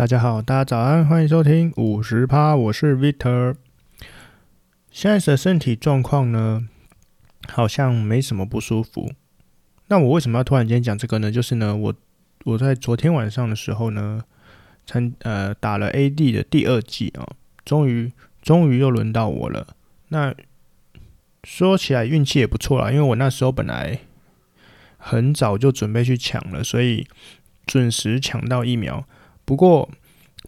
大家好，大家早安，欢迎收听五十趴，我是 Victor。现在的身体状况呢，好像没什么不舒服。那我为什么要突然间讲这个呢？就是呢，我我在昨天晚上的时候呢，参呃打了 AD 的第二季啊，终于终于又轮到我了。那说起来运气也不错啦，因为我那时候本来很早就准备去抢了，所以准时抢到疫苗。不过，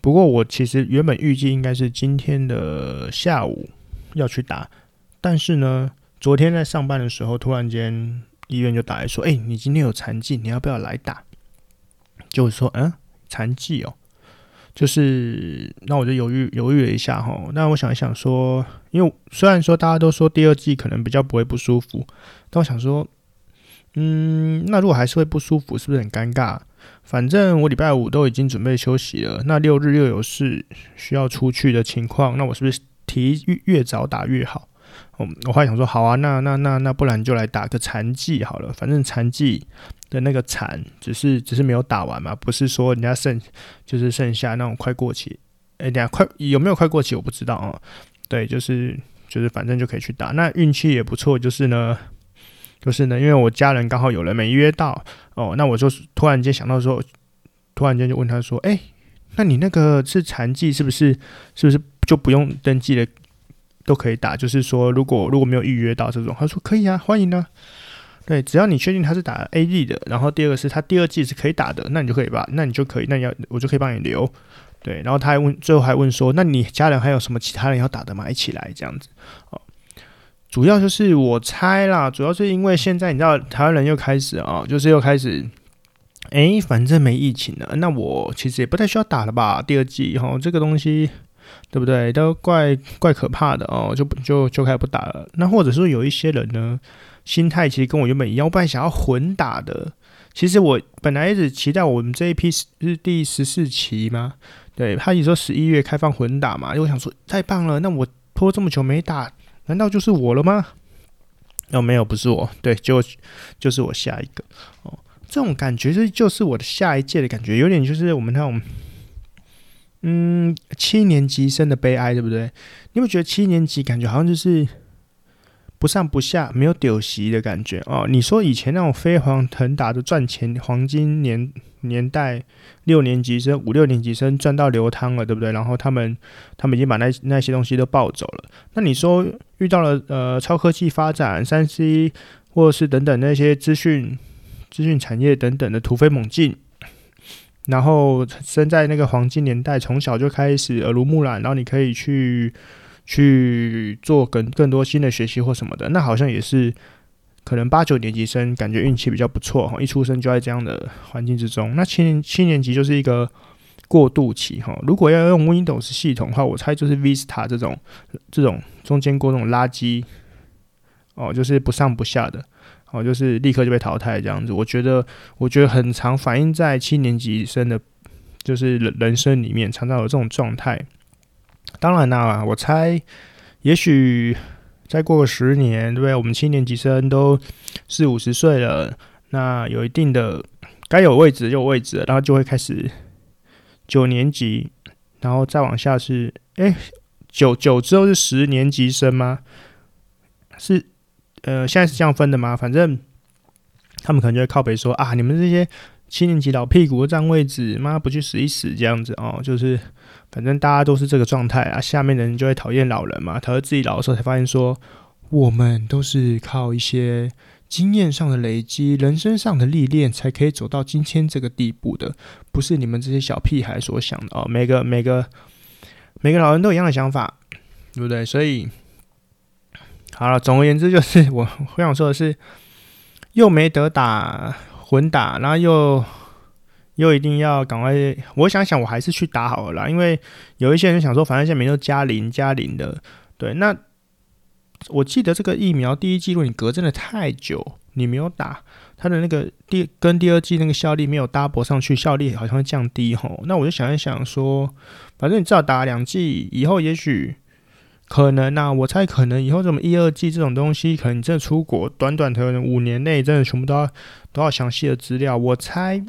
不过我其实原本预计应该是今天的下午要去打，但是呢，昨天在上班的时候，突然间医院就打来说：“哎，你今天有残疾，你要不要来打？”就是说，嗯，残疾哦，就是那我就犹豫犹豫了一下哈。那我想一想说，因为虽然说大家都说第二季可能比较不会不舒服，但我想说，嗯，那如果还是会不舒服，是不是很尴尬？反正我礼拜五都已经准备休息了，那六日又有事需要出去的情况，那我是不是提越越早打越好？嗯，我后来想说，好啊，那那那那不然就来打个残剂好了，反正残剂的那个残只是只是没有打完嘛，不是说人家剩就是剩下那种快过期，哎，等下快有没有快过期我不知道啊，对，就是就是反正就可以去打，那运气也不错，就是呢。就是呢，因为我家人刚好有人没约到哦，那我就突然间想到说，突然间就问他说：“哎，那你那个是残疾，是不是是不是就不用登记了，都可以打？就是说，如果如果没有预约到这种，他说可以啊，欢迎啊。对，只要你确定他是打 AD 的，然后第二个是他第二季是可以打的，那你就可以吧，那你就可以，那你要我就可以帮你留。对，然后他还问，最后还问说，那你家人还有什么其他人要打的吗？一起来这样子哦。”主要就是我猜啦，主要是因为现在你知道台湾人又开始啊，就是又开始，哎、反正没疫情了，那我其实也不太需要打了吧？第二季哈，这个东西对不对？都怪怪可怕的哦，就就就开始不打了。那或者说有一些人呢，心态其实跟我原本一样，我本来想要混打的。其实我本来一直期待我们这一批是第十四期吗？对，他一说十一月开放混打嘛，因为我想说太棒了，那我拖这么久没打。难道就是我了吗？哦，没有，不是我，对，就就是我下一个哦。这种感觉是就是我的下一届的感觉，有点就是我们那种嗯七年级生的悲哀，对不对？你会觉得七年级感觉好像就是。不上不下，没有丢席的感觉哦。你说以前那种飞黄腾达的赚钱黄金年年代，六年级生、五六年级生赚到流汤了，对不对？然后他们他们已经把那那些东西都抱走了。那你说遇到了呃超科技发展、三 C 或者是等等那些资讯资讯产业等等的突飞猛进，然后生在那个黄金年代，从小就开始耳濡目染，然后你可以去。去做更更多新的学习或什么的，那好像也是可能八九年级生感觉运气比较不错哈，一出生就在这样的环境之中。那七年七年级就是一个过渡期哈。如果要用 Windows 系统的话，我猜就是 Vista 这种这种中间过这种垃圾哦，就是不上不下的哦，就是立刻就被淘汰这样子。我觉得我觉得很常反映在七年级生的，就是人人生里面常常有这种状态。当然啦，我猜，也许再过个十年，对不对？我们七年级生都四五十岁了，那有一定的该有位置就有位置，然后就会开始九年级，然后再往下是，哎，九九之后是十年级生吗？是，呃，现在是这样分的吗？反正他们可能就会靠北说啊，你们这些七年级老屁股占位置，妈不去死一死这样子哦，就是。反正大家都是这个状态啊，下面的人就会讨厌老人嘛。讨厌自己老的时候，才发现说，我们都是靠一些经验上的累积、人生上的历练，才可以走到今天这个地步的，不是你们这些小屁孩所想的哦。每个每个每个老人都有一样的想法，对不对？所以，好了，总而言之，就是我我想说的是，又没得打混打，然后又。又一定要赶快，我想想，我还是去打好了啦。因为有一些人想说，反正现在每天都加零加零的，对。那我记得这个疫苗第一剂，如果你隔真的太久，你没有打，它的那个第跟第二剂那个效力没有搭驳上去，效力好像会降低吼。那我就想一想说，反正你至少打两剂以后，也许可能呐、啊，我猜可能以后这么一二季这种东西，可能你真的出国，短短的五年内真的全部都要都要详细的资料，我猜。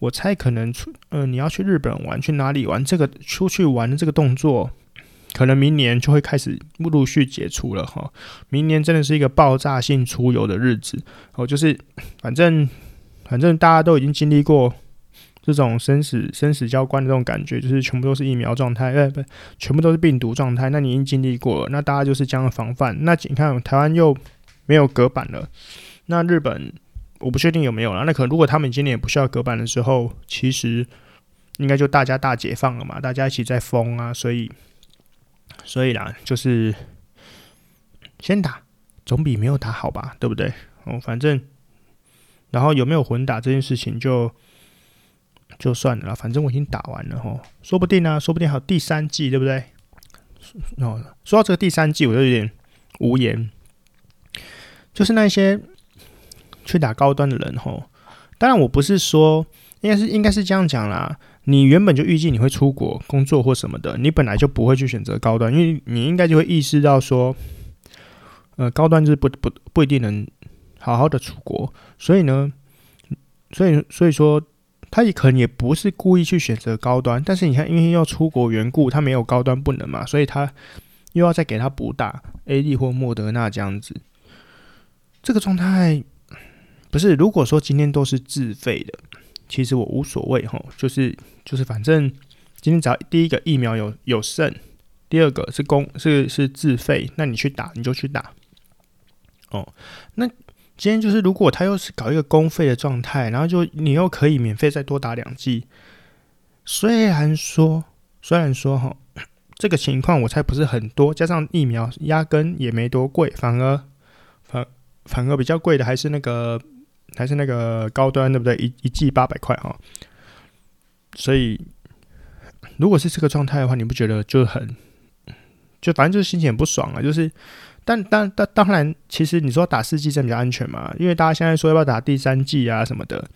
我猜可能出呃，你要去日本玩，去哪里玩？这个出去玩的这个动作，可能明年就会开始陆续解除了哈。明年真的是一个爆炸性出游的日子哦，就是反正反正大家都已经经历过这种生死生死交关的这种感觉，就是全部都是疫苗状态，呃，不，全部都是病毒状态。那你已经经历过了，那大家就是这样的防范。那你看台湾又没有隔板了，那日本。我不确定有没有了。那可能如果他们今年也不需要隔板的时候，其实应该就大家大解放了嘛，大家一起在疯啊，所以所以啦，就是先打总比没有打好吧，对不对？哦，反正然后有没有混打这件事情就就算了啦，反正我已经打完了吼，说不定呢、说不定还有第三季，对不对？哦，说到这个第三季，我就有点无言，就是那些。去打高端的人吼，当然我不是说，应该是应该是这样讲啦。你原本就预计你会出国工作或什么的，你本来就不会去选择高端，因为你应该就会意识到说，呃，高端就是不不不一定能好好的出国，所以呢，所以所以说他也可能也不是故意去选择高端，但是你看，因为要出国缘故，他没有高端不能嘛，所以他又要再给他补打 A D 或莫德纳这样子，这个状态。不是，如果说今天都是自费的，其实我无所谓哈，就是就是反正今天只要第一个疫苗有有剩，第二个是公是是自费，那你去打你就去打。哦，那今天就是如果他又是搞一个公费的状态，然后就你又可以免费再多打两剂，虽然说虽然说哈，这个情况我猜不是很多，加上疫苗压根也没多贵，反而反反而比较贵的还是那个。还是那个高端对不对？一一剂八百块哈，所以如果是这个状态的话，你不觉得就很就反正就是心情很不爽啊？就是，但但但当然，其实你说打四剂针比较安全嘛？因为大家现在说要不要打第三剂啊什么的，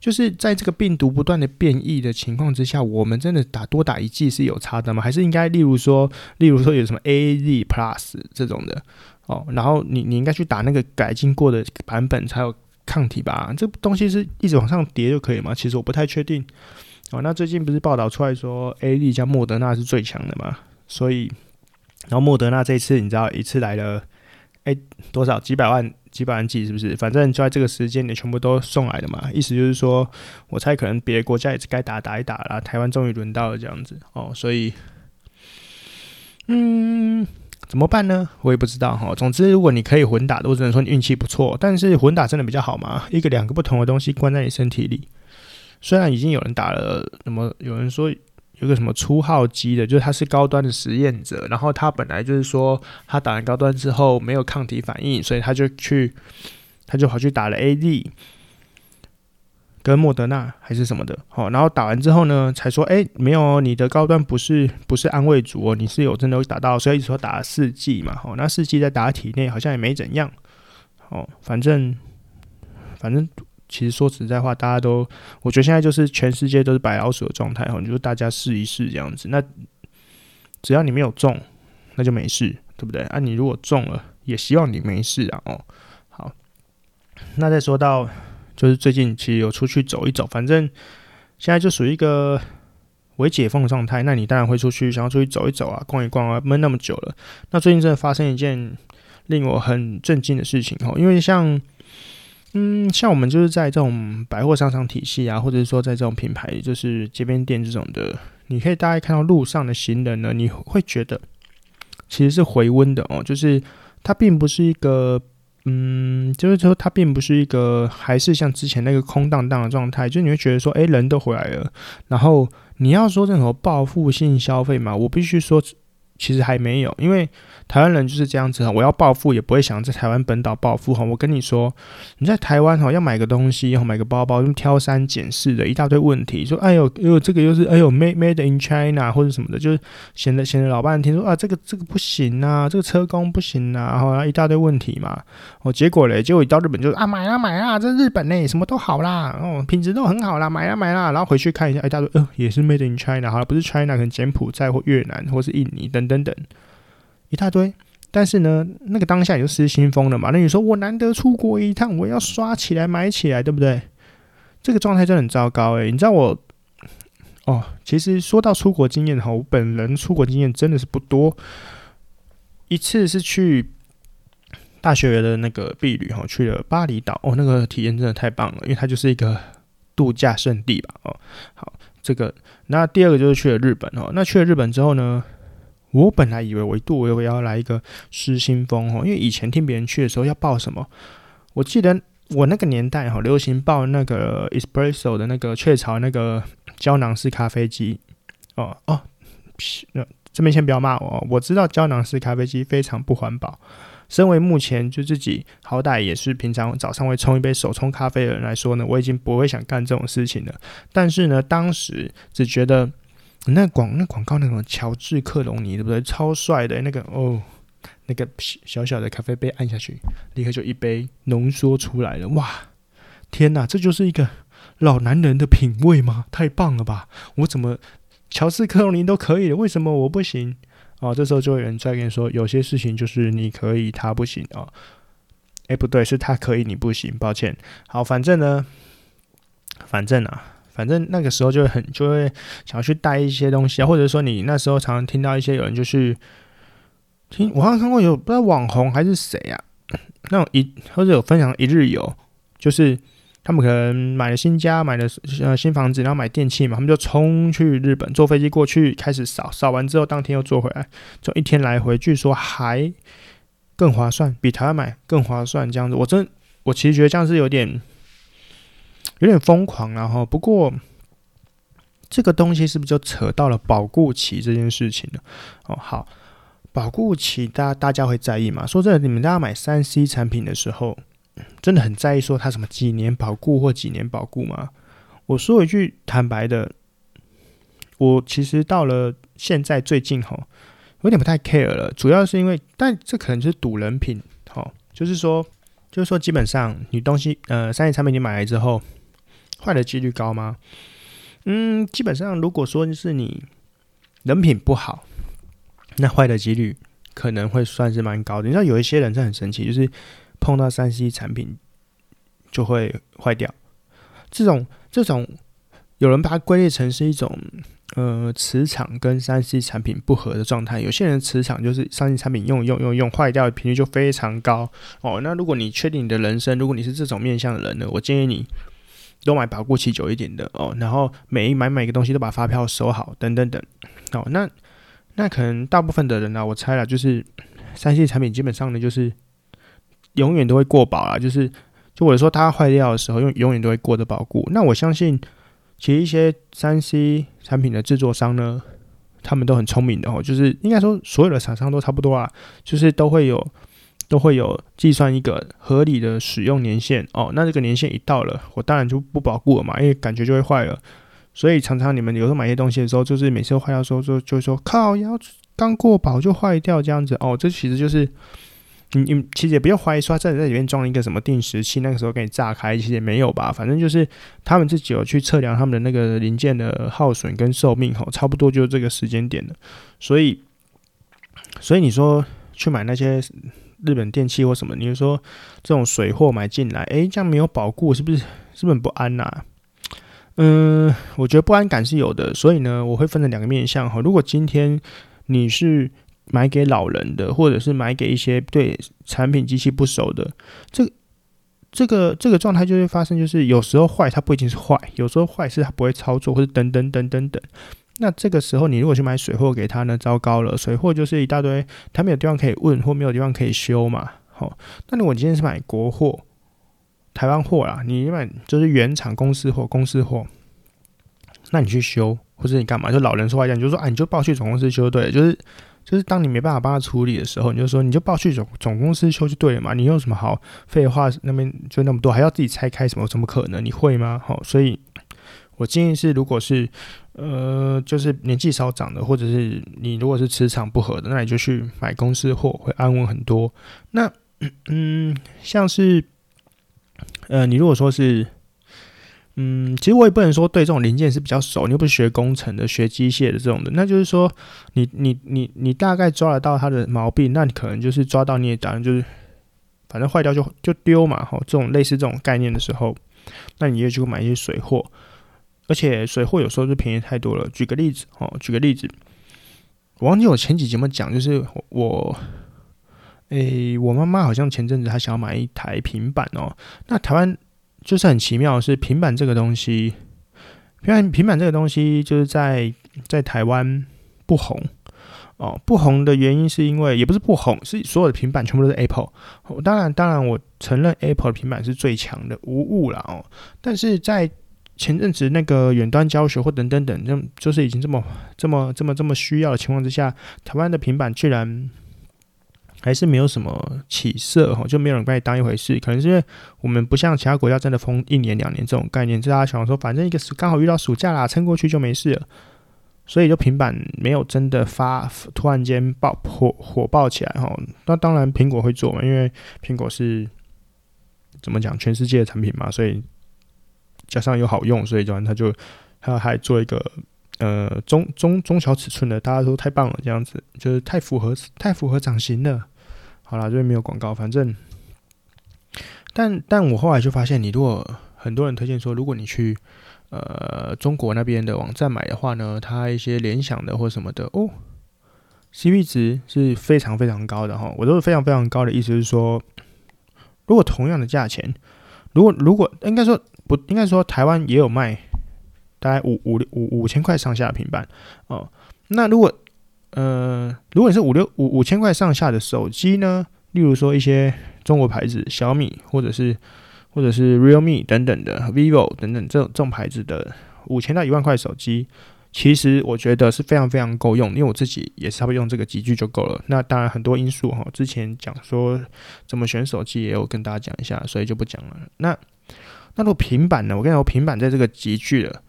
就是在这个病毒不断的变异的情况之下，我们真的打多打一剂是有差的吗？还是应该例如说，例如说有什么 AZ Plus 这种的哦，然后你你应该去打那个改进过的版本才有。抗体吧，这东西是一直往上叠就可以吗？其实我不太确定。哦，那最近不是报道出来说，AZ 加莫德纳是最强的嘛？所以，然后莫德纳这一次你知道一次来了，哎、多少几百万几百万剂是不是？反正就在这个时间你全部都送来的嘛。意思就是说，我猜可能别的国家也是该打打一打啦。台湾终于轮到了这样子哦，所以，嗯。怎么办呢？我也不知道哈。总之，如果你可以混打，我只能说你运气不错。但是混打真的比较好吗？一个两个不同的东西关在你身体里，虽然已经有人打了，那么有人说有个什么初号机的，就是他是高端的实验者，然后他本来就是说他打完高端之后没有抗体反应，所以他就去，他就跑去打了 A D，。跟莫德纳还是什么的，好，然后打完之后呢，才说，哎，没有，你的高端不是不是安慰组哦，你是有真的会打到，所以一直说打了四剂嘛，好，那四剂在打体内好像也没怎样，哦，反正反正其实说实在话，大家都，我觉得现在就是全世界都是白老鼠的状态，哈，就大家试一试这样子，那只要你没有中，那就没事，对不对？啊，你如果中了，也希望你没事啊，哦，好，那再说到。就是最近其实有出去走一走，反正现在就属于一个微解封的状态。那你当然会出去，想要出去走一走啊，逛一逛啊，闷那么久了。那最近真的发生一件令我很震惊的事情哦，因为像嗯，像我们就是在这种百货商场体系啊，或者是说在这种品牌，就是街边店这种的，你可以大概看到路上的行人呢，你会觉得其实是回温的哦，就是它并不是一个。嗯，就是说，它并不是一个还是像之前那个空荡荡的状态，就你会觉得说，诶，人都回来了。然后你要说任何报复性消费嘛，我必须说，其实还没有，因为。台湾人就是这样子哈，我要暴富也不会想在台湾本岛暴富哈。我跟你说，你在台湾哈要买个东西，要买个包包，用挑三拣四的一大堆问题，说哎呦，哎呦这个又是哎呦 made made in China 或者什么的，就是显得显得老半天说啊这个这个不行啊，这个车工不行啊，然后一大堆问题嘛。哦，结果嘞，结果一到日本就啊买啊买啊，这日本呢什么都好啦，哦品质都很好啦，买啦买啦，然后回去看一下，一大堆呃也是 made in China，好了不是 China，可能柬埔寨或越南或是印尼等等等等。一大堆，但是呢，那个当下也就失心疯了嘛。那你说我难得出国一趟，我要刷起来买起来，对不对？这个状态真的很糟糕诶，你知道我哦，其实说到出国经验哈，我本人出国经验真的是不多。一次是去大学的那个毕旅哈，去了巴厘岛哦，那个体验真的太棒了，因为它就是一个度假胜地吧哦。好，这个那第二个就是去了日本哦。那去了日本之后呢，我本来以为我一度我要来一个失心疯哦，因为以前听别人去的时候要报什么，我记得。我那个年代哈，流行报那个 espresso 的那个雀巢那个胶囊式咖啡机哦哦，那这边先不要骂我，我知道胶囊式咖啡机非常不环保。身为目前就自己好歹也是平常早上会冲一杯手冲咖啡的人来说呢，我已经不会想干这种事情了。但是呢，当时只觉得那广那广告那种乔治克隆尼对不对？超帅的那个哦。那个小小的咖啡杯按下去，立刻就一杯浓缩出来了。哇，天哪，这就是一个老男人的品味吗？太棒了吧！我怎么乔治克隆尼都可以了，为什么我不行？哦，这时候就有人在跟你说，有些事情就是你可以，他不行哦。哎，不对，是他可以，你不行，抱歉。好，反正呢，反正啊，反正那个时候就会很就会想要去带一些东西啊，或者说你那时候常常听到一些有人就是。听，我好像看过有不知道网红还是谁啊，那种一或者有分享一日游，就是他们可能买了新家，买了呃新房子，然后买电器嘛，他们就冲去日本，坐飞机过去开始扫，扫完之后当天又坐回来，就一天来回，据说还更划算，比台湾买更划算这样子。我真我其实觉得这样是有点有点疯狂，然后不过这个东西是不是就扯到了保固期这件事情呢？哦，好。保固期，大家大家会在意吗？说真的，你们大家买三 C 产品的时候，真的很在意说它什么几年保固或几年保固吗？我说一句坦白的，我其实到了现在最近吼，有点不太 care 了。主要是因为，但这可能就是赌人品，吼，就是说，就是说，基本上你东西，呃，三 C 产品你买来之后，坏的几率高吗？嗯，基本上如果说是你人品不好。那坏的几率可能会算是蛮高的。你知道有一些人是很神奇，就是碰到三 C 产品就会坏掉。这种这种有人把它归类成是一种呃磁场跟三 C 产品不合的状态。有些人磁场就是三 C 产品用用用用坏掉的频率就非常高哦。那如果你确定你的人生，如果你是这种面向的人呢，我建议你都买保固期久一点的哦。然后每一买每个东西都把发票收好，等等等。哦，那。那可能大部分的人呢、我猜了，就是三 C 产品基本上呢，就是永远都会过保啊，就是就我说它坏掉的时候，永永远都会过的保固。那我相信，其实一些三 C 产品的制作商呢，他们都很聪明的哦，就是应该说所有的厂商都差不多啊，就是都会有都会有计算一个合理的使用年限哦。那这个年限一到了，我当然就不保固了嘛，因为感觉就会坏了。所以常常你们有时候买一些东西的时候，就是每次坏掉的时候，就就说靠，要刚过保就坏掉这样子哦。这其实就是你你其实也不要怀疑说在在里面装了一个什么定时器，那个时候给你炸开，其实也没有吧。反正就是他们自己有去测量他们的那个零件的耗损跟寿命吼，差不多就是这个时间点的。所以所以你说去买那些日本电器或什么，你就说这种水货买进来，诶，这样没有保固，是不是是不是不安呐、嗯，我觉得不安感是有的，所以呢，我会分成两个面向哈。如果今天你是买给老人的，或者是买给一些对产品机器不熟的，这个、这个这个状态就会发生，就是有时候坏它不一定是坏，有时候坏是它不会操作，或者等等等等等。那这个时候你如果去买水货给他呢，糟糕了，水货就是一大堆，他没有地方可以问，或没有地方可以修嘛。好，那如果你今天是买国货。台湾货啦，你买就是原厂公司货，公司货，那你去修或者你干嘛？就老人说话一样，你就说啊，你就报去总公司修，对，就是就是当你没办法帮他处理的时候，你就说你就报去总总公司修就对了嘛。你有什么好废话？那边就那么多，还要自己拆开什么？怎么可能？你会吗？好，所以我建议是，如果是呃，就是年纪稍长的，或者是你如果是磁场不合的，那你就去买公司货，会安稳很多。那嗯，像是。呃，你如果说是，嗯，其实我也不能说对这种零件是比较熟，你又不是学工程的、学机械的这种的，那就是说你，你你你大概抓得到它的毛病，那你可能就是抓到你也当然就是，反正坏掉就就丢嘛，吼，这种类似这种概念的时候，那你也就买一些水货，而且水货有时候就便宜太多了。举个例子哦，举个例子，我忘记我前几节目讲，就是我，诶、我妈妈好像前阵子她想要买一台平板哦。那台湾就是很奇妙是，平板这个东西，平板平板这个东西就是在在台湾不红。哦，不红的原因是因为也不是不红，是所有的平板全部都是 Apple。当然，当然，我承认 Apple 的平板是最强的，无误了哦。但是在前阵子那个远端教学或等等等，就就是已经这么这么这么这么需要的情况之下，台湾的平板居然还是没有什么起色哈，就没有人把你当一回事。可能是因为我们不像其他国家真的封一年两年这种概念，就大家想说，反正一个刚好遇到暑假啦，撑过去就没事了。所以就平板没有真的发，突然间爆火火爆起来哈。那当然苹果会做嘛，因为苹果是怎么讲，全世界的产品嘛，所以加上又好用，所以就他就他还做一个呃中中中小尺寸的，大家都太棒了，这样子就是太符合太符合掌型了。好啦，这边没有广告，反正但但我后来就发现，你如果很多人推荐说，如果你去。呃，中国那边的网站买的话呢，它一些联想的或什么的哦，CP 值是非常非常高的哈。我都是非常非常高的意思是说，如果同样的价钱，如果如果应该说不应该说台湾也有卖大概五五五五千块上下的平板哦。那如果呃，如果你是五六五五千块上下的手机呢，例如说一些中国牌子小米或者是。或者是 Realme 等等的 Vivo 等等这种这种牌子的五千到一万块手机，其实我觉得是非常非常够用，因为我自己也是差不多用这个级距就够了。那当然很多因素哈，之前讲说怎么选手机也有跟大家讲一下，所以就不讲了。那那如果平板呢？我跟你说，平板在这个集聚了，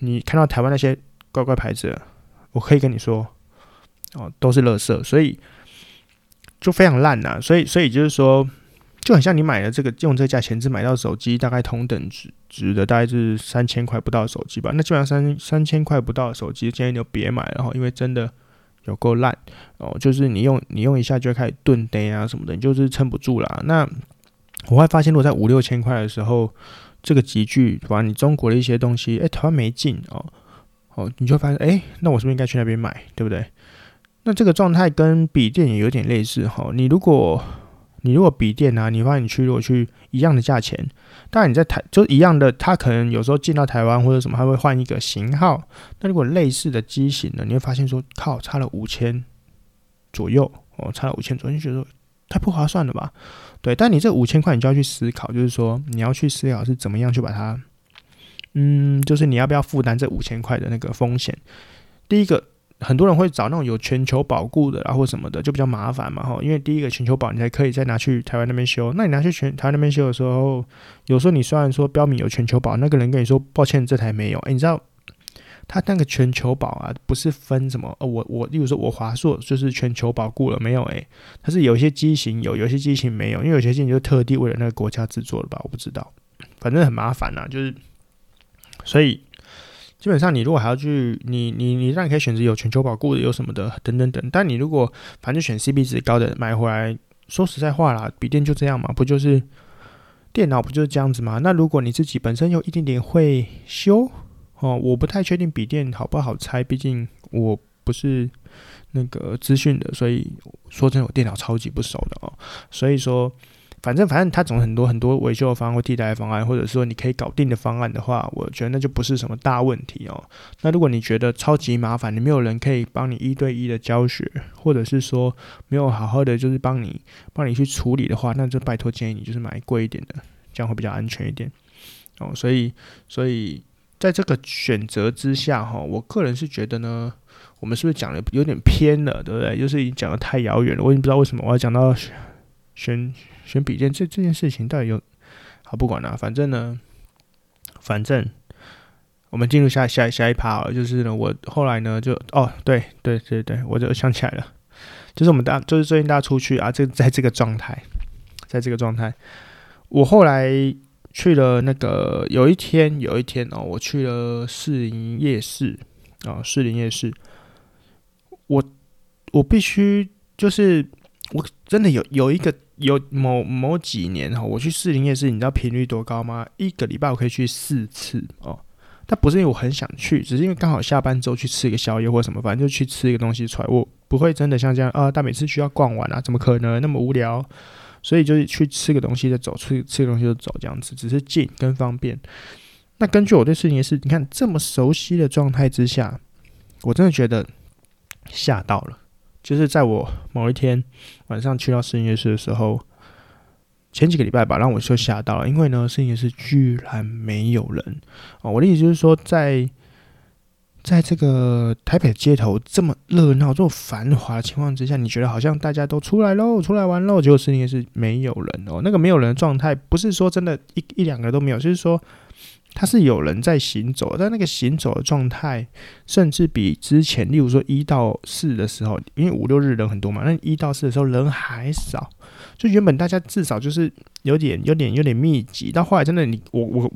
你看到台湾那些乖乖牌子，我可以跟你说哦，都是垃圾，所以就非常烂呐。所以所以就是说。就很像你买了这个用这个价钱只买到手机，大概同等值值的大概是三千块不到的手机吧。那基本上三三千块不到的手机，建议你就别买了哈，因为真的有够烂哦。就是你用你用一下就会开始顿呆啊什么的，你就是撑不住啦。那我会发现，如果在五六千块的时候，这个集聚，反正你中国的一些东西，哎，台湾没进哦哦，你就会发现，哎，那我是不是应该去那边买，对不对？那这个状态跟笔电也有点类似哈。你如果你如果笔电啊，你发现你去如果去一样的价钱，当然你在台就一样的，它可能有时候进到台湾或者什么，它会换一个型号。那如果类似的机型呢，你会发现说靠，差了五千左右哦，差了五千左右，你觉得太不划算了吧？对，但你这五千块，你就要去思考，就是说你要去思考是怎么样去把它，嗯，就是你要不要负担这五千块的那个风险？第一个。很多人会找那种有全球保固的，然后什么的，就比较麻烦嘛，哈。因为第一个全球保，你才可以再拿去台湾那边修。那你拿去全台湾那边修的时候，有时候你虽然说标明有全球保，那个人跟你说抱歉，这台没有。诶，你知道他那个全球保啊，不是分什么？哦，我我，例如说我华硕就是全球保固了没有？诶，它是有一些机型有，有些机型没有，因为有些机型就特地为了那个国家制作的吧？我不知道，反正很麻烦呐，就是所以。基本上，你如果还要去，你你你当然可以选择有全球保固的，有什么的等等等。但你如果反正选 CP 值高的买回来，说实在话啦，笔电就这样嘛，不就是电脑不就是这样子吗？那如果你自己本身有一点点会修哦，我不太确定笔电好不好拆，毕竟我不是那个资讯的，所以说真的，我电脑超级不熟的哦。所以说。反正反正它总很多很多维修的方案或替代的方案，或者说你可以搞定的方案的话，我觉得那就不是什么大问题哦。那如果你觉得超级麻烦，你没有人可以帮你一对一的教学，或者是说没有好好的就是帮你帮你去处理的话，那就拜托建议你就是买贵一点的，这样会比较安全一点哦。所以所以在这个选择之下哈，我个人是觉得呢，我们是不是讲的有点偏了，对不对？就是已经讲的太遥远了，我已经不知道为什么我要讲到选。选笔电这这件事情到底有好不管了，反正呢，反正我们进入下下下一趴了，就是呢，我后来呢就哦，对对对对，我就想起来了，就是我们大就是最近大家出去啊，这在这个状态，在这个状态，我后来去了那个有一天有一天哦，我去了士林夜市啊，士林夜市，我我必须就是。我真的有有一个有某某几年哈，我去士林夜市，你知道频率多高吗？一个礼拜我可以去四次哦。但不是因为我很想去，只是因为刚好下班之后去吃一个宵夜或什么，反正就去吃一个东西出来。我不会真的像这样啊，但每次需要逛完啊，怎么可能那么无聊？所以就是去吃个东西再走，去吃个东西就走这样子，只是近跟方便。那根据我对士林夜市，你看这么熟悉的状态之下，我真的觉得吓到了。就是在我某一天晚上去到士林夜市的时候，前几个礼拜吧，让我就吓到了，因为呢，士林夜市居然没有人哦。我的意思就是说，在在这个台北街头这么热闹、这么繁华的情况之下，你觉得好像大家都出来喽，出来玩喽，结果士林夜市没有人哦。那个没有人的状态，不是说真的一一两个都没有，就是说。它是有人在行走，但那个行走的状态，甚至比之前，例如说一到四的时候，因为五六日人很多嘛，那一到四的时候人还少。就原本大家至少就是有点、有点、有点密集，到后来真的你，我我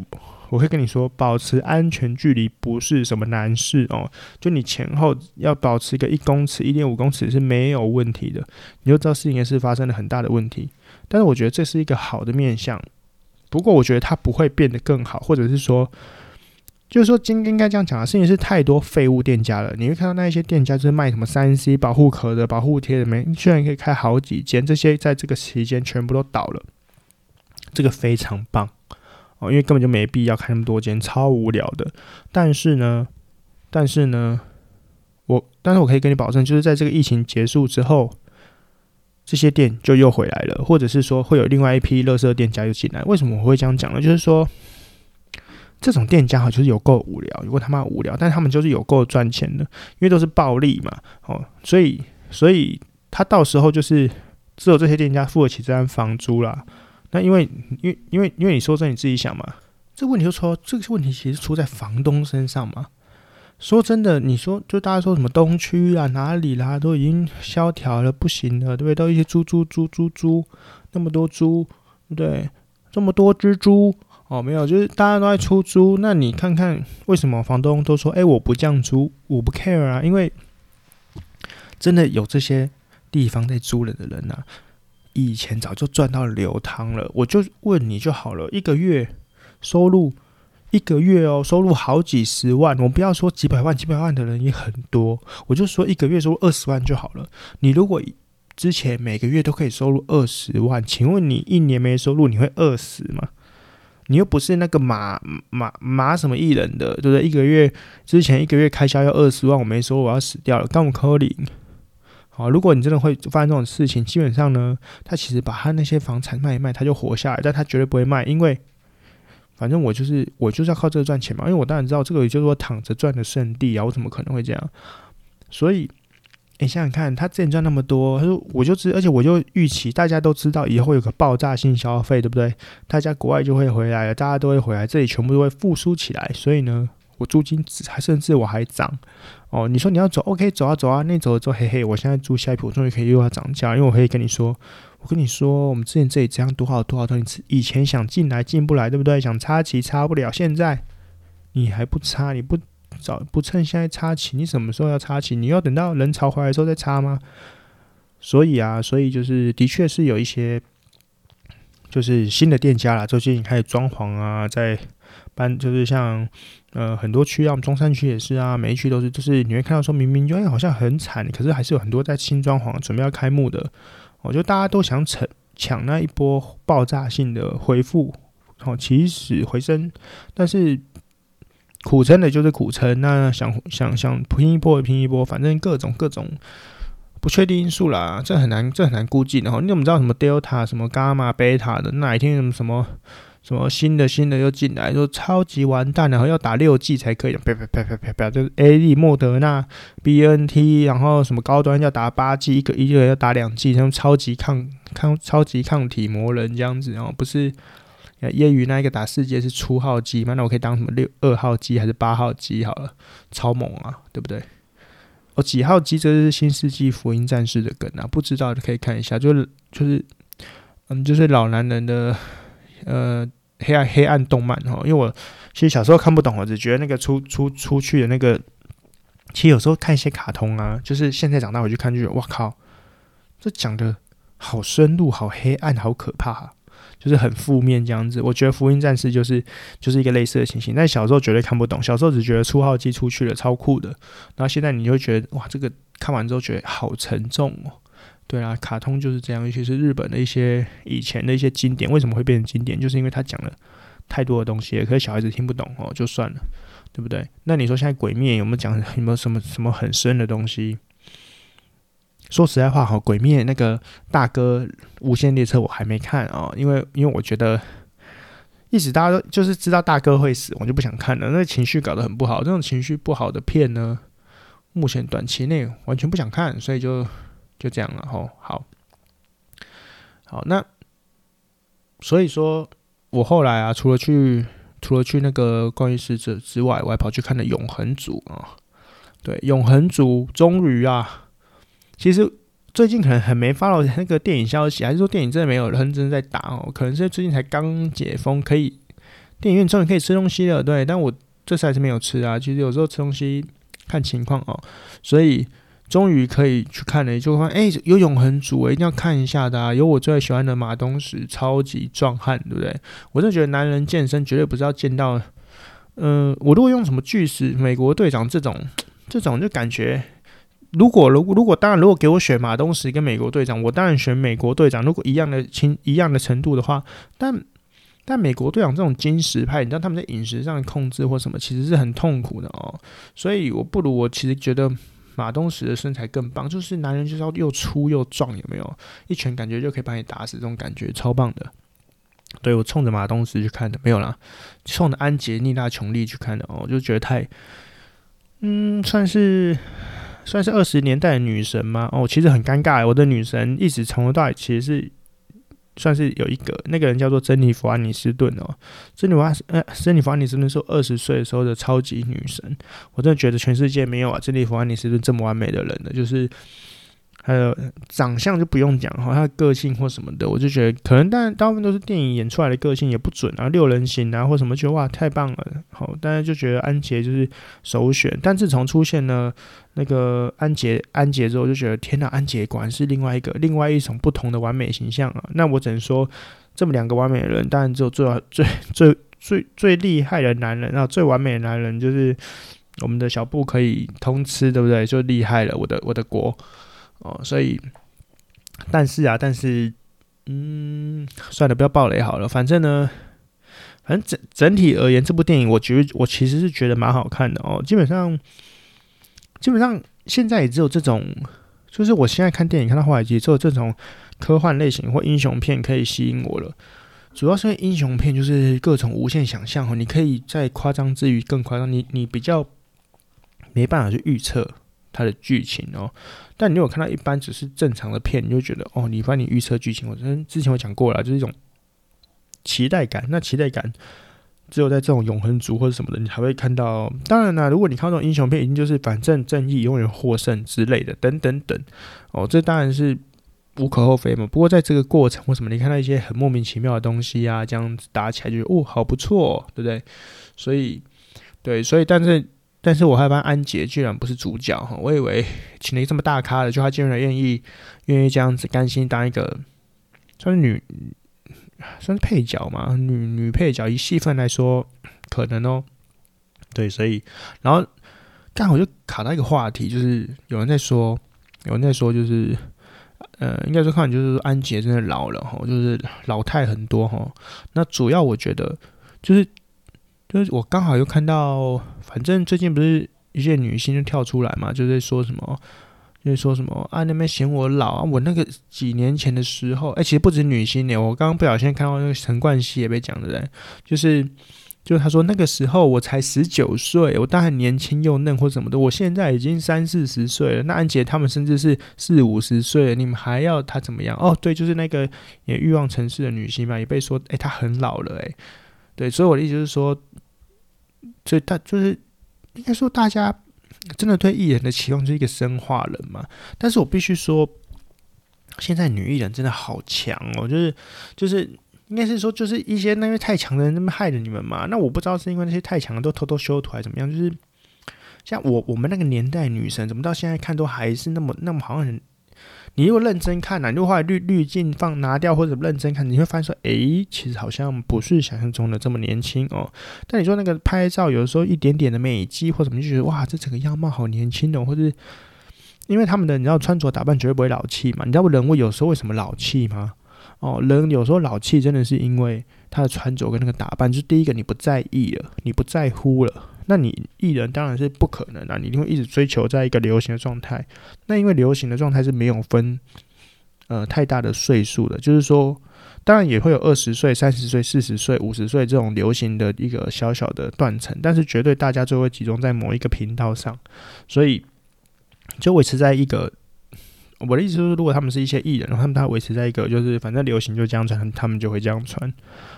我会跟你说，保持安全距离不是什么难事哦。就你前后要保持个一公尺、一点五公尺是没有问题的，你就知道事情是发生了很大的问题。但是我觉得这是一个好的面向。不过我觉得它不会变得更好，或者是说，就是说，今天应该这样讲啊，事情是太多废物店家了。你会看到那一些店家就是卖什么三 C 保护壳的、保护贴的，没居然可以开好几间，这些在这个期间全部都倒了，这个非常棒哦，因为根本就没必要开那么多间，超无聊的。但是呢，但是呢，我但是我可以跟你保证，就是在这个疫情结束之后。这些店就又回来了，或者是说会有另外一批垃圾店家又进来。为什么我会这样讲呢？就是说，这种店家哈，就是有够无聊，有够他妈无聊，但他们就是有够赚钱的，因为都是暴利嘛，哦，所以所以他到时候就是只有这些店家付得起这单房租啦。那因为因为因为因为你说这你自己想嘛，这问题就说这个问题其实出在房东身上嘛。说真的，你说就大家说什么东区啊哪里啦，都已经萧条了，不行了，对不对？都一些猪猪猪猪猪，那么多猪，对？这么多只猪哦，没有，就是大家都在出租。那你看看为什么房东都说，哎，我不降租，我不 care 啊？因为真的有这些地方在租人的人啊，以前早就赚到流汤了。我就问你就好了，一个月收入。一个月哦，收入好几十万，我不要说几百万，几百万的人也很多，我就说一个月收入二十万就好了。你如果之前每个月都可以收入二十万，请问你一年没收入，你会饿死吗？你又不是那个马马马什么艺人的，对不对？一个月之前一个月开销要二十万，我没收，我要死掉了，干我扣零。好，如果你真的会发生这种事情，基本上呢，他其实把他那些房产卖一卖，他就活下来，但他绝对不会卖，因为。反正我就是我就是要靠这个赚钱嘛，因为我当然知道这个也就是说躺着赚的圣地啊，我怎么可能会这样？所以，你想想看，他之前赚那么多，他说我就知，而且我就预期大家都知道以后有个爆炸性消费，对不对？大家国外就会回来了，大家都会回来，这里全部都会复苏起来，所以呢。我租金还甚至我还涨哦，你说你要走，OK，走啊走啊，那走了之后，嘿嘿，我现在租下一铺，我终于可以又要涨价，因为我可以跟你说，我跟你说，我们之前这里这样多好多好多，你以前想进来进不来，对不对？想插旗插不了，现在你还不插，你不早不趁现在插旗，你什么时候要插旗？你要等到人潮回来之后再插吗？所以啊，所以就是的确是有一些，就是新的店家啦，最近开始装潢啊，在。搬就是像呃很多区啊，我们中山区也是啊，每一区都是，就是你会看到说明明就好像很惨，可是还是有很多在新装潢准备要开幕的，我觉得大家都想抢抢那一波爆炸性的回复，哦起死回生，但是苦撑的就是苦撑，那想想想拼一波拼一波，反正各种各种不确定因素啦，这很难这很难估计然后，你怎么知道什么 Delta 什么 Gamma Beta 的哪一天什么什么？什么新的新的又进来，说超级完蛋，然后要打六剂才可以，啪啪啪啪啪啪，就是 A D 莫德纳 B N T，然后什么高端要打八剂，一个一个要打两剂，像超级抗抗超级抗体魔人这样子，然后不是业余那一个打四剂是初号机吗？那我可以当什么六二号机还是八号机好了，超猛啊，对不对？哦，几号机这是新世纪福音战士的梗啊，不知道的可以看一下，就是就是嗯，就是老男人的呃。黑暗黑暗动漫哈，因为我其实小时候看不懂，我只觉得那个出出出去的那个，其实有时候看一些卡通啊，就是现在长大回去看就觉得，哇靠，这讲的好深入、好黑暗、好可怕、就是很负面这样子。我觉得《福音战士》就是就是一个类似的情形，但小时候绝对看不懂，小时候只觉得初号机出去了超酷的，然后现在你就觉得哇，这个看完之后觉得好沉重哦。对啊，卡通就是这样，尤其是日本的一些以前的一些经典，为什么会变成经典？就是因为他讲了太多的东西，可是小孩子听不懂哦，就算了，对不对？那你说现在鬼灭有没有讲有没有什么什么很深的东西？说实在话，哈，鬼灭那个大哥无限列车我还没看啊，因为因为我觉得一直大家都就是知道大哥会死，我就不想看了，那情绪搞得很不好。这种情绪不好的片呢，目前短期内完全不想看，所以就就这样了。吼，好，好，那所以说我后来啊，除了去除了去那个关于死者之外，我还跑去看了永恒族啊，对，永恒族终于啊。其实最近可能很没发到那个电影消息，还是说电影真的没有认真在打哦？可能是最近才刚解封，可以电影院终于可以吃东西了，对。但我这次还是没有吃啊。其实有时候吃东西看情况哦，所以终于可以去看了，就发现哎，有永恒族，一定要看一下的啊。有我最喜欢的马东石，超级壮汉，对不对？我真的觉得男人健身绝对不是要见到，嗯、我如果用什么巨石、美国队长这种，这种就感觉。如果如果如果当然，如果给我选马东石跟美国队长，我当然选美国队长。如果一样的轻一样的程度的话，但但美国队长这种金石派，你知道他们在饮食上的控制或什么，其实是很痛苦的哦。所以我不如我其实觉得马东石的身材更棒，就是男人就是要又粗又壮，有没有？一拳感觉就可以把你打死，这种感觉超棒的。对，我冲着马东石去看的，没有啦，冲着安杰丽娜琼丽去看的哦，我就觉得太嗯，算是。算是二十年代的女神吗？哦，其实很尴尬。我的女神一直从头到尾其实是算是有一个那个人叫做珍妮弗·安妮斯顿哦。珍妮弗安·呃，珍妮弗·安妮斯顿是二十岁的时候的超级女神。我真的觉得全世界没有啊，珍妮弗·安妮斯顿这么完美的人的，就是。还有长相就不用讲哈，他的个性或什么的，我就觉得可能，但大部分都是电影演出来的个性也不准啊，六人行啊或什么，觉得哇太棒了，好，大家就觉得安杰就是首选。但自从出现了那个安杰安杰之后，就觉得天哪，安杰果然是另外一个另外一种不同的完美形象啊。那我只能说，这么两个完美的人，当然只有最最最最最厉害的男人啊，最完美的男人就是我们的小布可以通吃，对不对？就厉害了，我的我的国。哦，所以，但是啊，但是，嗯，算了，不要爆雷好了。反正呢，反正整整体而言，这部电影我觉得我其实是觉得蛮好看的哦。基本上，基本上现在也只有这种，就是我现在看电影看到后来，也只有这种科幻类型或英雄片可以吸引我了。主要是因为英雄片就是各种无限想象哦，你可以在夸张之余更夸张，你你比较没办法去预测。它的剧情哦，但你有看到一般只是正常的片，你就觉得哦，你帮你预测剧情，我之之前我讲过了，就是一种期待感。那期待感只有在这种永恒族或者什么的，你才会看到。当然啦，如果你看这种英雄片，一定就是反正正义永远获胜之类的，等等等哦，这当然是无可厚非嘛。不过在这个过程或什么，你看到一些很莫名其妙的东西啊，这样子打起来就哦，好不错，对不对？所以对，所以但是。但是我害怕安杰居然不是主角哈，我以为请了一这么大咖的，就他竟然愿意愿意这样子甘心当一个算是女算是配角嘛，女女配角，以戏份来说可能哦，对，所以然后刚好就卡到一个话题，就是有人在说，有人在说，就是呃，应该说看就是安杰真的老了哈，就是老态很多哈。那主要我觉得就是。就是我刚好又看到，反正最近不是一些女星就跳出来嘛，就在说什么，就在说什么啊，那边嫌我老啊。我那个几年前的时候，哎、其实不止女星呢，我刚刚不小心看到那个陈冠希也被讲的人，就是，就是他说那个时候我才十九岁，我当然年轻又嫩或什么的，我现在已经三四十岁了。那安杰他们甚至是四五十岁了，你们还要他怎么样？哦，对，就是那个也欲望城市的女星嘛，也被说，哎、她很老了，哎。对，所以我的意思是说，所以大就是应该说，大家真的对艺人的期望就是一个生化人嘛。但是我必须说，现在女艺人真的好强哦，就是就是应该是说，就是一些那些太强的人那么害了你们嘛。那我不知道是因为那些太强的都偷偷修图还是怎么样，就是像我我们那个年代女神，怎么到现在看都还是那么那么好像很你如果认真看呢、啊，你如果后来滤滤镜放拿掉或者认真看，你会发现说，哎、欸，其实好像不是想象中的这么年轻哦。但你说那个拍照，有的时候一点点的美肌或什么，就觉得哇，这整个样貌好年轻哦，或者因为他们的你知道穿着打扮绝对不会老气嘛？你知道人物有时候为什么老气吗？哦，人有时候老气真的是因为他的穿着跟那个打扮，就是第一个你不在意了，你不在乎了。那你艺人当然是不可能啊，你一定会一直追求在一个流行的状态。那因为流行的状态是没有分呃太大的岁数的，就是说，当然也会有二十岁、三十岁、四十岁、五十岁这种流行的一个小小的断层，但是绝对大家就会集中在某一个频道上，所以就维持在一个。我的意思是，如果他们是一些艺人，他们他维持在一个就是反正流行就这样穿，他们就会这样穿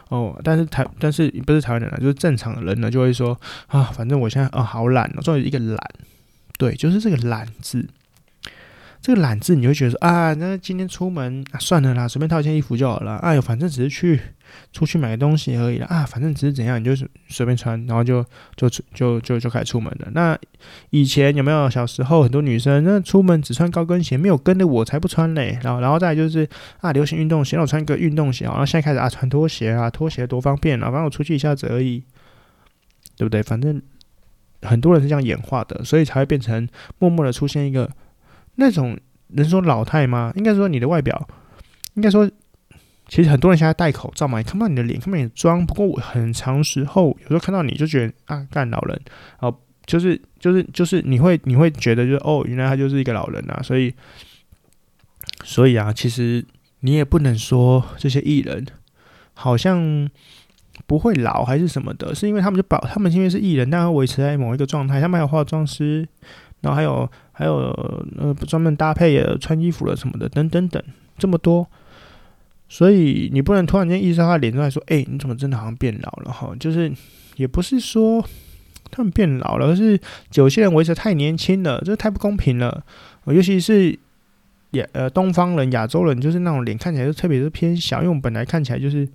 哦。但是台，但是不是台湾人啊，就是正常的人呢，就会说啊，反正我现在啊好懒哦，终于一个懒，对，就是这个懒字。这个懒字，你会觉得说啊，那今天出门啊，算了啦，随便套一件衣服就好了。哎呦，反正只是去出去买个东西而已啦。啊，反正只是怎样，你就随便穿，然后就就就就就开始出门了。那以前有没有小时候很多女生那出门只穿高跟鞋，没有跟的我才不穿嘞。然后然后再就是啊，流行运动鞋，那我穿一个运动鞋。然后现在开始啊，穿拖鞋啊，拖鞋多方便啊，反正我出去一下子而已，对不对？反正很多人是这样演化的，所以才会变成默默的出现一个。那种能说老态吗？应该说你的外表，应该说，其实很多人现在戴口罩嘛，也看不到你的脸，看不到你的妆。不过我很长时候，有时候看到你就觉得啊，干老人，哦，就是就是就是你会你会觉得就是哦，原来他就是一个老人啊。所以所以啊，其实你也不能说这些艺人好像不会老还是什么的，是因为他们就保他们因为是艺人，但要维持在某一个状态，他们还有化妆师。然后还有还有呃专门搭配的穿衣服了什么的等等等这么多，所以你不能突然间意识到他脸上来说，哎，你怎么真的好像变老了哈？就是也不是说他们变老了，而是有些人维持太年轻了，这太不公平了。尤其是亚呃东方人、亚洲人，就是那种脸看起来就特别是偏小，因为我们本来看起来就是。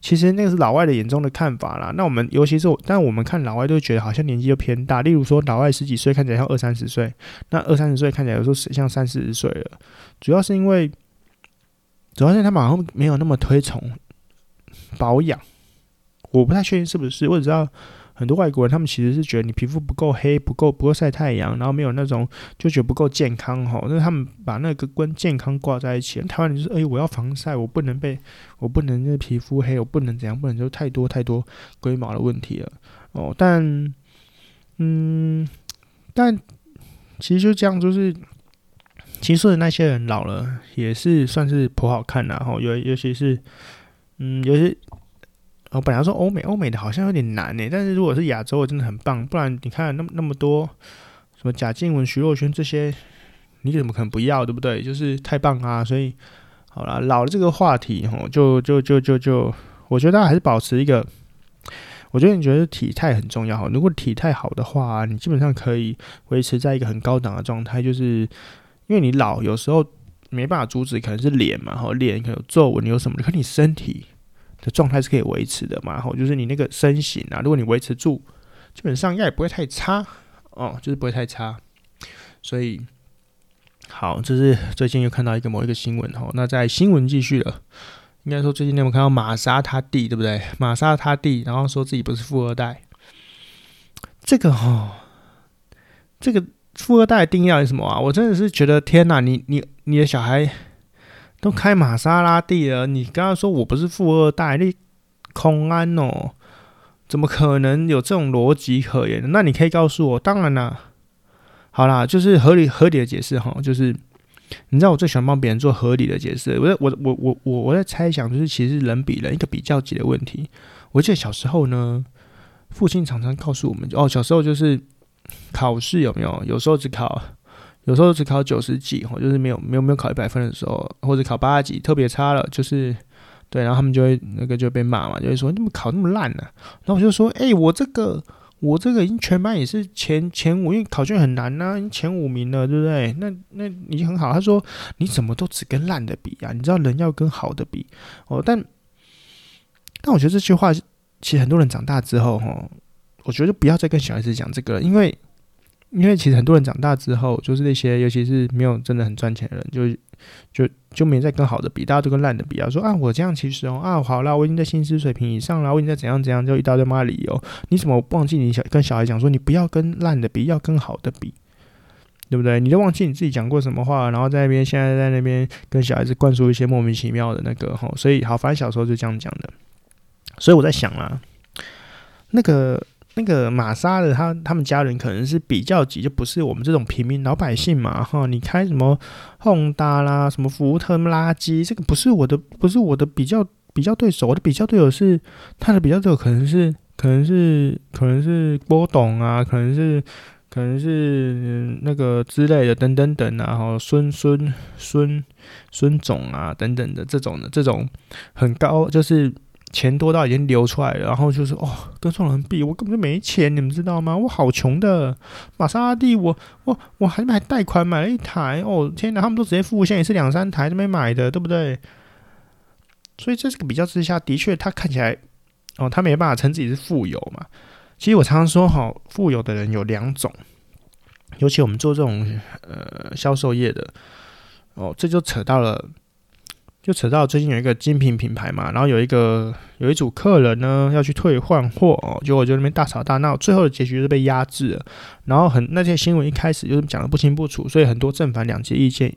其实那个是老外的眼中的看法啦。那我们尤其是，但我们看老外都觉得好像年纪又偏大。例如说，老外十几岁看起来像二三十岁，那二三十岁看起来有时候像三四十岁了。主要是因为，主要是他们好像没有那么推崇保养。我不太确定是不是，我只知道。很多外国人，他们其实是觉得你皮肤不够黑，不够不够晒太阳，然后没有那种就觉得不够健康哈。那他们把那个跟健康挂在一起。台湾人就是，哎，我要防晒，我不能被，我不能那皮肤黑，我不能怎样，不能就太多太多龟毛的问题了哦。但，嗯，但其实就这样，就是其实说的那些人老了也是算是颇好看的哈。尤尤其是，嗯，有些。我本来说欧美，欧美的好像有点难呢。但是如果是亚洲的，真的很棒。不然你看那那么多什么贾静雯、徐若瑄这些，你怎么可能不要，对不对？就是太棒啊！所以好了，老了这个话题吼，就就就就就，我觉得大家还是保持一个。我觉得你觉得体态很重要哈。如果体态好的话，你基本上可以维持在一个很高档的状态。就是因为你老，有时候没办法阻止，可能是脸嘛，哈，脸可能有皱纹，有什么？可你身体。的状态是可以维持的嘛？然后就是你那个身形啊，如果你维持住，基本上应该也不会太差哦，就是不会太差。所以，好，这是最近又看到一个某一个新闻哦。那在新闻继续了，应该说最近你有没有看到玛莎他弟对不对？玛莎他弟，然后说自己不是富二代。这个哦，这个富二代的定义是什么啊？我真的是觉得天哪，你你你的小孩。都开玛莎拉蒂了，你刚刚说我不是富二代，你空安哦？怎么可能有这种逻辑可言？那你可以告诉我，当然啦，好啦，就是合理合理的解释哈，就是你知道我最喜欢帮别人做合理的解释。我在我我我我我在猜想，就是其实人比人一个比较级的问题。我记得小时候呢，父亲常常告诉我们，哦，小时候就是考试有没有？有时候只考。有时候只考九十几，或就是没有没有没有考一百分的时候，或者考八十几，特别差了，就是对，然后他们就会那个就被骂嘛，就会说你怎么考那么烂呢？然后我就说，哎、我这个我这个已经全班也是前前五，因为考卷很难呐、啊，已经前五名了，对不对？那那已经很好。他说你怎么都只跟烂的比啊？你知道人要跟好的比哦。但但我觉得这句话其实很多人长大之后，哈，我觉得不要再跟小孩子讲这个了，因为。因为其实很多人长大之后，就是那些尤其是没有真的很赚钱的人，就就就没再跟好的比，大家都跟烂的比啊。说啊，我这样其实哦啊，好啦，我已经在薪资水平以上了，我已经在怎样怎样，就一大堆骂理由。你怎么忘记你小跟小孩讲说，你不要跟烂的比，要跟好的比，对不对？你都忘记你自己讲过什么话，然后在那边现在在那边跟小孩子灌输一些莫名其妙的那个吼。所以好，反正小时候就这样讲的。所以我在想啦，那个。那个玛莎的他他们家人可能是比较急，就不是我们这种平民老百姓嘛哈。你开什么宏达啦，什么福特垃圾，这个不是我的，不是我的比较比较对手。我的比较对手是他的比较对手，可能是可能是可能是波董啊，可能是可能是那个之类的等等等啊，然后孙孙孙孙总啊等等的这种的这种很高就是。钱多到已经流出来了，然后就是哦，跟这种人比，我根本就没钱，你们知道吗？我好穷的，玛莎拉蒂，我我我还还贷款买了一台，哦天哪，他们都直接付现，也是两三台都没买的，对不对？所以这是个比较之下，的确他看起来，哦，他没办法称自己是富有嘛。其实我常常说，哈，富有的人有两种，尤其我们做这种呃销售业的，哦，这就扯到了。就扯到最近有一个精品品牌嘛，然后有一个有一组客人呢要去退换货哦，结果就那边大吵大闹，最后的结局就是被压制了。然后很那些新闻一开始就是讲的不清不楚，所以很多正反两极意见。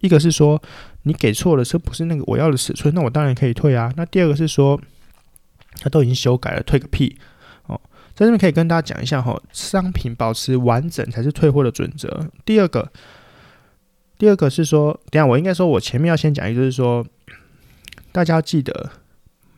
一个是说你给错了，这不是那个我要的尺寸，那我当然可以退啊。那第二个是说他都已经修改了，退个屁哦。在这边可以跟大家讲一下哈，商品保持完整才是退货的准则。第二个。第二个是说，等下我应该说，我前面要先讲一个，就是说，大家记得，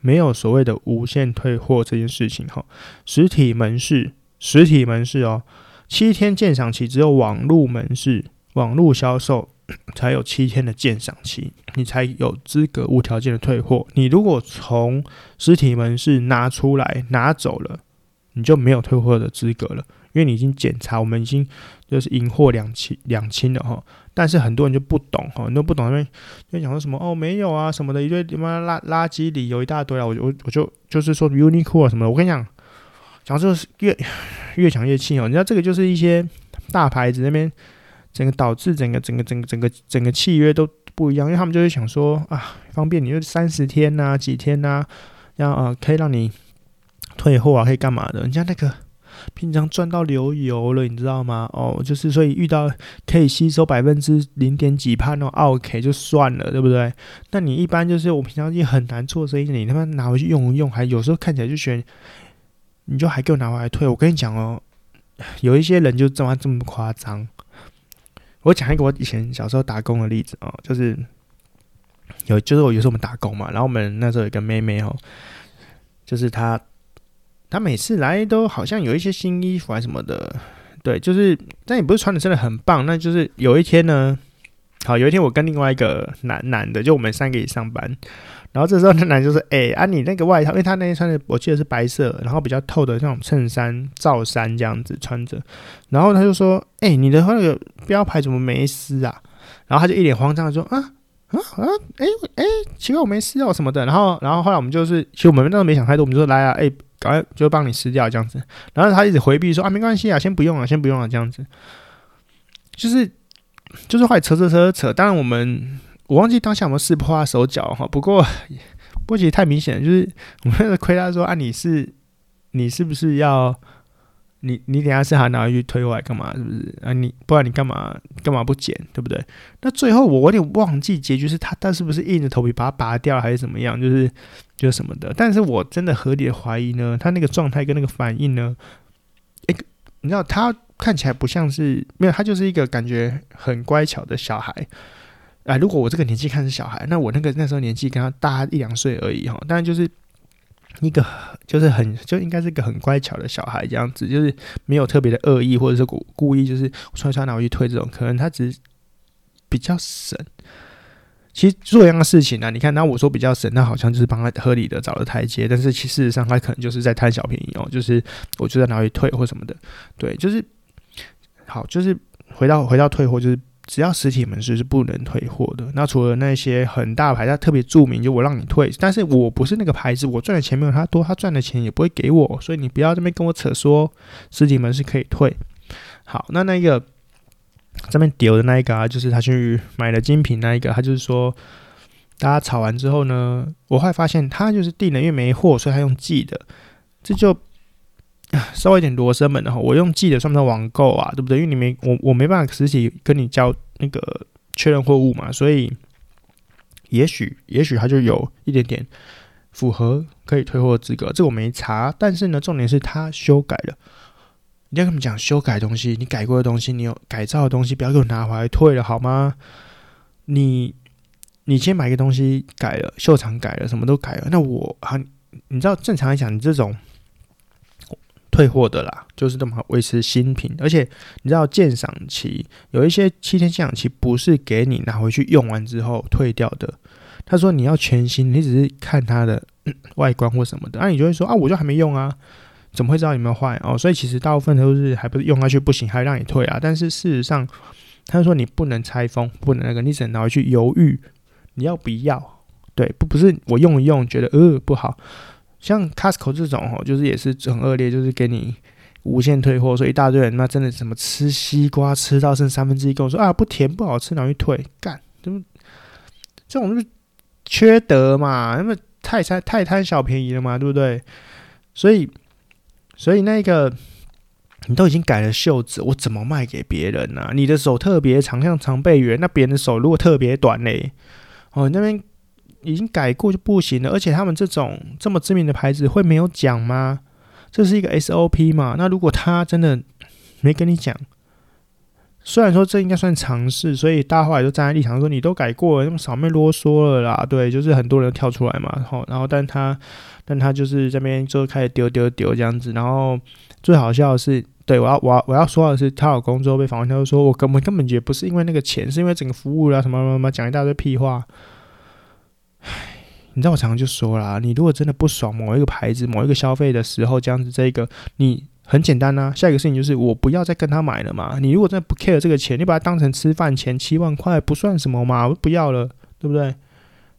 没有所谓的无限退货这件事情哈。实体门市，实体门市哦，七天鉴赏期，只有网络门市、网络销售才有七天的鉴赏期，你才有资格无条件的退货。你如果从实体门市拿出来拿走了，你就没有退货的资格了，因为你已经检查，我们已经就是银货两清两清的哈。但是很多人就不懂哈，你都不懂那边就讲说什么哦没有啊什么的，一堆他妈垃垃圾理由一大堆啊，我我我就就是说 Uniqlo 什么的，我跟你讲，讲这个越越讲越气哦，你知道这个就是一些大牌子那边整个导致整个整个整个整个整个契约都不一样，因为他们就会想说啊方便你就三十天呐、几天呐、啊，然后啊可以让你退货啊可以干嘛的，人家那个。平常赚到流油了，你知道吗？哦，就是所以遇到可以吸收百分之零点几帕那种 OK 就算了，对不对？那你一般就是我平常也很难做生意，你他妈拿回去用一用，还有时候看起来就选，你就还给我拿回来退。我跟你讲哦，有一些人就这么这么夸张。我讲一个我以前小时候打工的例子哦，就是有就是我有时候我们打工嘛，然后我们那时候有个妹妹哦，就是她。他每次来都好像有一些新衣服还什么的，对，就是但也不是穿的真的很棒。那就是有一天呢，好，有一天我跟另外一个男男的，就我们三个一起上班，然后这时候那男就说：“哎、啊，你那个外套，因为他那天穿的我记得是白色，然后比较透的那种衬衫罩衫这样子穿着，然后他就说：哎、你的那个标牌怎么没撕啊？然后他就一脸慌张的说：啊啊啊，哎、欸、哎、奇怪我没撕哦什么的。然后然后后来我们就是，其实我们当时没想太多，我们就说来啊，哎、”赶快就帮你撕掉这样子，然后他一直回避说啊，没关系啊，先不用了，先不用了这样子，就是就是后来扯扯扯扯，当然我们我忘记当下有没有撕破他手脚哈，不过不过其实太明显了，就是我们那个亏他说啊，你是你是不是要？你你等下是还拿去退货来干嘛？是不是啊？你不然你干嘛干嘛不剪？对不对？那最后我有点忘记结局是他他是不是硬着头皮把它拔掉还是怎么样？就是就是什么的？但是我真的合理的怀疑呢，他那个状态跟那个反应呢，诶，你知道他看起来不像是没有，他就是一个感觉很乖巧的小孩。啊，如果我这个年纪看是小孩，那我那个那时候年纪跟他大一两岁而已哈。当然就是。一个就是很就应该是一个很乖巧的小孩这样子，就是没有特别的恶意，或者是故故意就是穿穿拿回去退这种，可能他只是比较省。其实做一样的事情呢、啊，你看，那我说比较省，那好像就是帮他合理的找了台阶，但是其事实上他可能就是在贪小便宜哦，就是我就在拿回去退或什么的，对，就是好，就是回到回到退货就是。只要实体门市是不能退货的。那除了那些很大牌，它特别著名，就我让你退，但是我不是那个牌子，我赚的钱没有他多，他赚的钱也不会给我，所以你不要这边跟我扯说实体门市可以退。好，那那个这边丢的那一个啊，就是他去买了精品那一个，他就是说，大家吵完之后呢，我会发现他就是订了，因为没货，所以他用寄的，这就稍微有点罗生门的哈。我用寄的算不算网购啊？对不对？因为你没我我没办法实体跟你交那个确认货物嘛，所以也许也许他就有一点点符合可以退货的资格，这我没查。但是呢，重点是他修改了。你要跟他们讲修改东西，你改过的东西，你有改造的东西，不要给我拿回来退了好吗？你你先买个东西改了，秀场改了，什么都改了，那我啊，你知道正常来讲，你这种退货的啦，就是这么维持新品，而且你知道鉴赏期有一些七天鉴赏期不是给你拿回去用完之后退掉的，他说你要全新，你只是看它的 外观或什么的，那、你就会说啊，我就还没用啊。怎么会知道有没有坏哦？所以其实大部分都是还不是用下去不行，还让你退啊。但是事实上，他说你不能拆封，不能那个，你只能拿回去犹豫，你要不要？对，不不是我用一用觉得呃不好，像 Costco 这种哦，就是也是很恶劣，就是给你无限退货，所以一大堆人那真的什么吃西瓜吃到剩三分之一，跟我说啊不甜不好吃，拿去退干，怎么这种就是缺德嘛？那么太贪太贪小便宜了嘛，对不对？所以。所以那个，你都已经改了袖子，我怎么卖给别人呢、你的手特别长，像长臂猿，那别人的手如果特别短嘞，哦，那边已经改过就不行了。而且他们这种这么知名的牌子会没有讲吗？这是一个 SOP 嘛？那如果他真的没跟你讲，虽然说这应该算尝试，所以大家后来就站在立场说你都改过了，那么少妹啰嗦了啦。对，就是很多人跳出来嘛，然后，然后，但他。但他就是这边就开始丢丢丢这样子，然后最好笑的是，对，我要我要我要说的是，她老公之后被访问，他就说我根本根本就不是因为那个钱，是因为整个服务啊什么什么什么，讲一大堆屁话。你知道我常常就说啦，你如果真的不爽某一个牌子、某一个消费的时候，这样子这个你很简单呐、下一个事情就是我不要再跟他买了嘛。你如果真的不 care 这个钱，你把它当成吃饭钱七万块不算什么嘛，我不要了，对不对？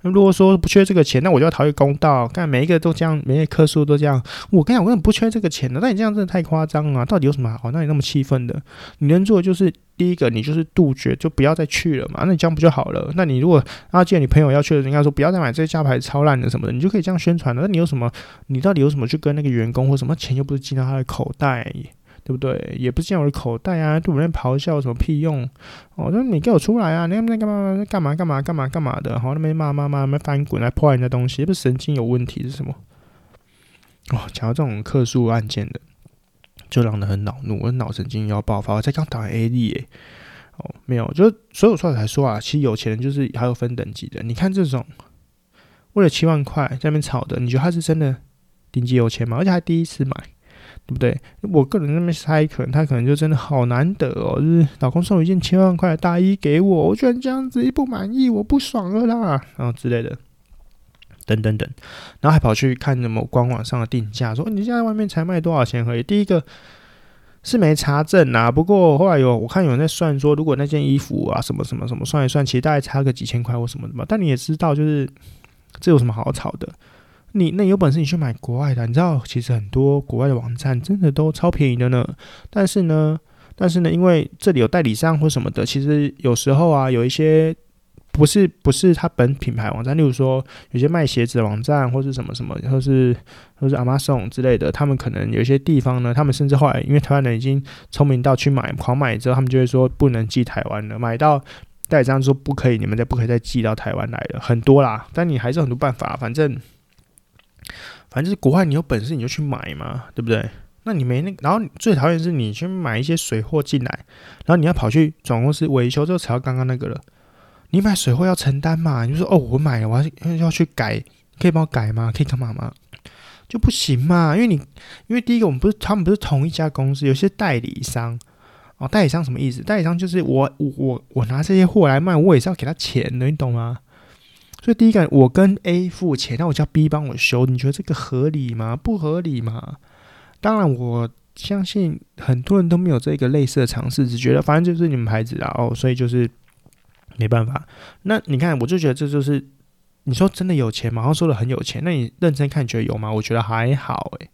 那如果说不缺这个钱，那我就要讨一个公道。看每一个都这样，每一个客数都这样。我跟你讲，我根本不缺这个钱的。那你这样真的太夸张了，到底有什么好？那你那么气愤的，你能做的就是第一个，你就是杜绝，就不要再去了嘛。那你这样不就好了？那你如果啊，既然你朋友要去的，人家说不要再买这家牌超烂的什么的，你就可以这样宣传了。那你有什么？你到底有什么去跟那个员工或什么钱又不是进到他的口袋？对不对？也不是我的口袋啊！对我们咆哮什么屁用？哦，那你给我出来啊！你那边干嘛？干嘛？干嘛？干嘛？干嘛的？好，那边骂骂骂，那边翻滚来破坏人家东西，不是神经有问题是什么？哦，讲到这种客诉案件的，就让人很恼怒，我的脑神经要爆发。我才刚打完 AD 耶，哦，没有，就所以我说才说啊，其实有钱人就是还有分等级的。你看这种为了七万块在那边吵的，你觉得他是真的顶级有钱吗？而且还第一次买。对不对？我个人那边猜，可能他可能就真的好难得哦，就是老公送一件千万块的大衣给我，我居然这样子一不满意，我不爽了啦，然后之类的，等等等，然后还跑去看什么官网上的定价，说你现在外面才卖多少钱可以？第一个是没查证啊，不过后来有我看有人在算说，如果那件衣服啊什么什么什么算一算，其实大概差个几千块或什么的嘛。但你也知道，就是这有什么好吵的？你那有本事你去买国外的，你知道其实很多国外的网站真的都超便宜的呢。但是呢，但是呢，因为这里有代理商或什么的，其实有时候啊，有一些不是不是它本品牌网站，例如说有些卖鞋子的网站或是什么什么，或是或是 Amazon 之类的，他们可能有一些地方呢，他们甚至后来因为台湾人已经聪明到去买狂买之后，他们就会说不能寄台湾了，买到代理商说不可以，你们再不可以再寄到台湾来了，很多啦。但你还是很多办法，反正。反正就是国外，你有本事你就去买嘛，对不对？那你没那，然后最讨厌是你去买一些水货进来，然后你要跑去总公司维修，就才要刚刚那个了。你买水货要承担嘛？你就说哦，我买了，我要要去改，可以帮我改吗？可以干嘛吗？就不行嘛，因为你因为第一个我们不是他们不是同一家公司，有些代理商哦，代理商什么意思？代理商就是我我我拿这些货来卖，我也是要给他钱的，你懂吗？所以第一个，我跟 A 付钱，那我叫 B 帮我修，你觉得这个合理吗？不合理嘛？当然，我相信很多人都没有这个类似的尝试，只觉得反正就是你们牌子啊，哦，所以就是没办法。那你看，我就觉得这就是你说真的有钱吗？然后说的很有钱，那你认真看，觉得有吗？我觉得还好诶。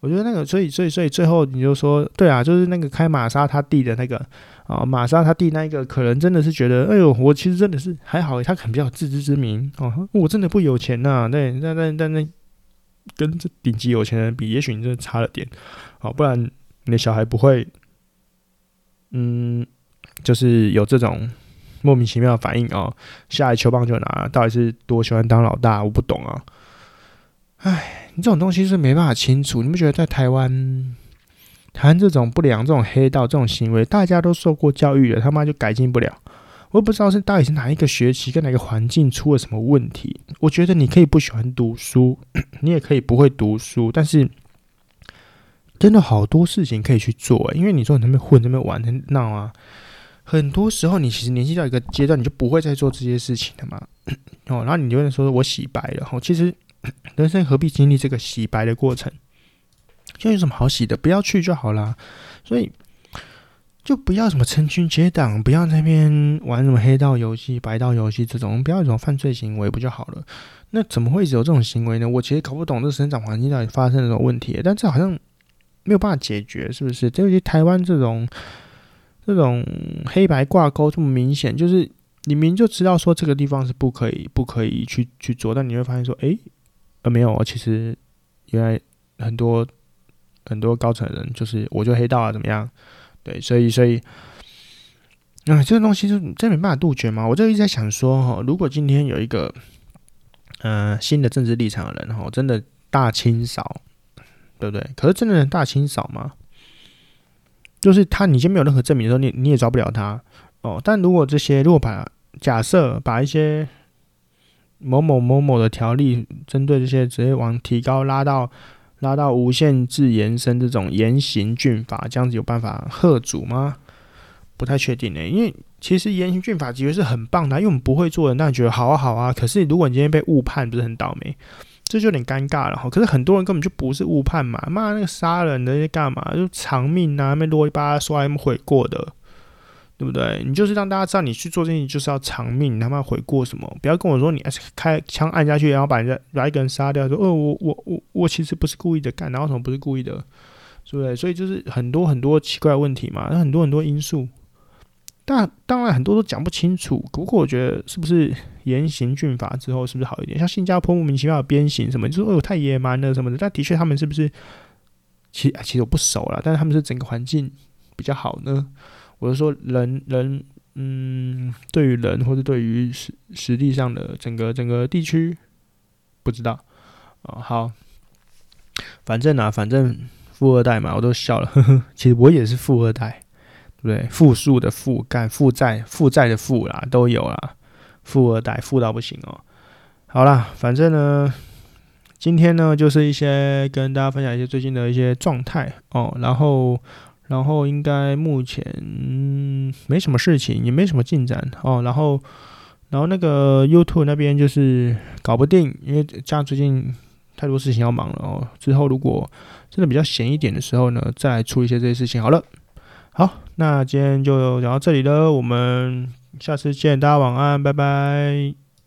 我觉得那个，所以所以所以最后你就说，对啊，就是那个开玛莎他弟的那个啊，玛莎他弟那一个，可能真的是觉得，哎呦，我其实真的是还好，他可能比较自知之明哦，我真的不有钱呐、啊，对，但但但那跟这顶级有钱人比，也许你真的差了点，好，不然你的小孩不会，嗯，就是有这种莫名其妙的反应哦，下来球棒就拿，到底是多喜欢当老大，我不懂啊。哎，你这种东西是没办法清楚。你不觉得在台湾，谈这种不良、这种黑道、这种行为，大家都受过教育了，他妈就改进不了。我也不知道是到底是哪一个学期跟哪个环境出了什么问题。我觉得你可以不喜欢读书，你也可以不会读书，但是真的好多事情可以去做。因为你说你那边混、那边玩、在闹啊，很多时候你其实年纪到一个阶段，你就不会再做这些事情了嘛。哦，然后你就会说我洗白了。哦，其实。人生何必经历这个洗白的过程？就有什么好洗的？不要去就好啦。所以就不要什么成群结党，不要在那边玩什么黑道游戏、白道游戏这种，不要这种犯罪行为不就好了？那怎么会有这种行为呢？我其实搞不懂这生长环境到底发生了什么问题，但这好像没有办法解决，是不是？尤其台湾这种这种黑白挂钩这么明显，就是你明就知道说这个地方是不可以、不可以去去做，但你会发现说，诶。呃，没有，其实原来很多很多高层人就是我就黑道啊，怎么样？对，所以所以，啊，这个东西就真没办法杜绝嘛。我就一直在想说，哈，如果今天有一个呃新的政治立场的人，哈，真的大清扫，对不对？可是真的大清扫吗？就是他，你先没有任何证明的时候，你你也抓不了他哦。但如果这些，如果把假设把一些某某某某的条例针对这些直接往提高拉到拉到无限制延伸这种严刑峻法，这样子有办法吓阻吗？不太确定呢、因为其实严刑峻法其实是很棒的，因为我们不会做的，那你觉得好啊好啊。可是如果你今天被误判，不是很倒霉，这就有点尴尬了哈。可是很多人根本就不是误判嘛，骂那个杀人的干嘛就偿命啊，那啰里吧嗦还没悔过的。对不对？你就是让大家知道你去做这件事就是要偿命，你他妈悔过什么？不要跟我说你开枪按下去，然后把人家把一个人杀掉，说哦我我我我其实不是故意的，干，然后什么不是故意的，对不对？所以就是很多很多奇怪的问题嘛，很多很多因素，但当然很多都讲不清楚。不过我觉得是不是严刑峻法之后是不是好一点？像新加坡莫名其妙的鞭刑什么，就是哦太野蛮了什么的。但的确他们是不是？其实其实我不熟了，但是他们是整个环境比较好呢？我是说人，人，嗯，对于人或者对于实实际上的整个整个地区，不知道、哦。好，反正啊，反正富二代嘛，我都笑了。呵呵，其实我也是富二代，对不对？负数的负，干负债，负债的负啦，都有啦。富二代，富到不行哦。好啦，反正呢，今天呢，就是一些跟大家分享一些最近的一些状态哦，然后。然后应该目前没什么事情，也没什么进展哦。然后，然后那个 YouTube 那边就是搞不定，因为家最近太多事情要忙了哦。之后如果真的比较闲一点的时候呢，再来处理一些这些事情好了。好，那今天就讲到这里了，我们下次见，大家晚安，拜拜。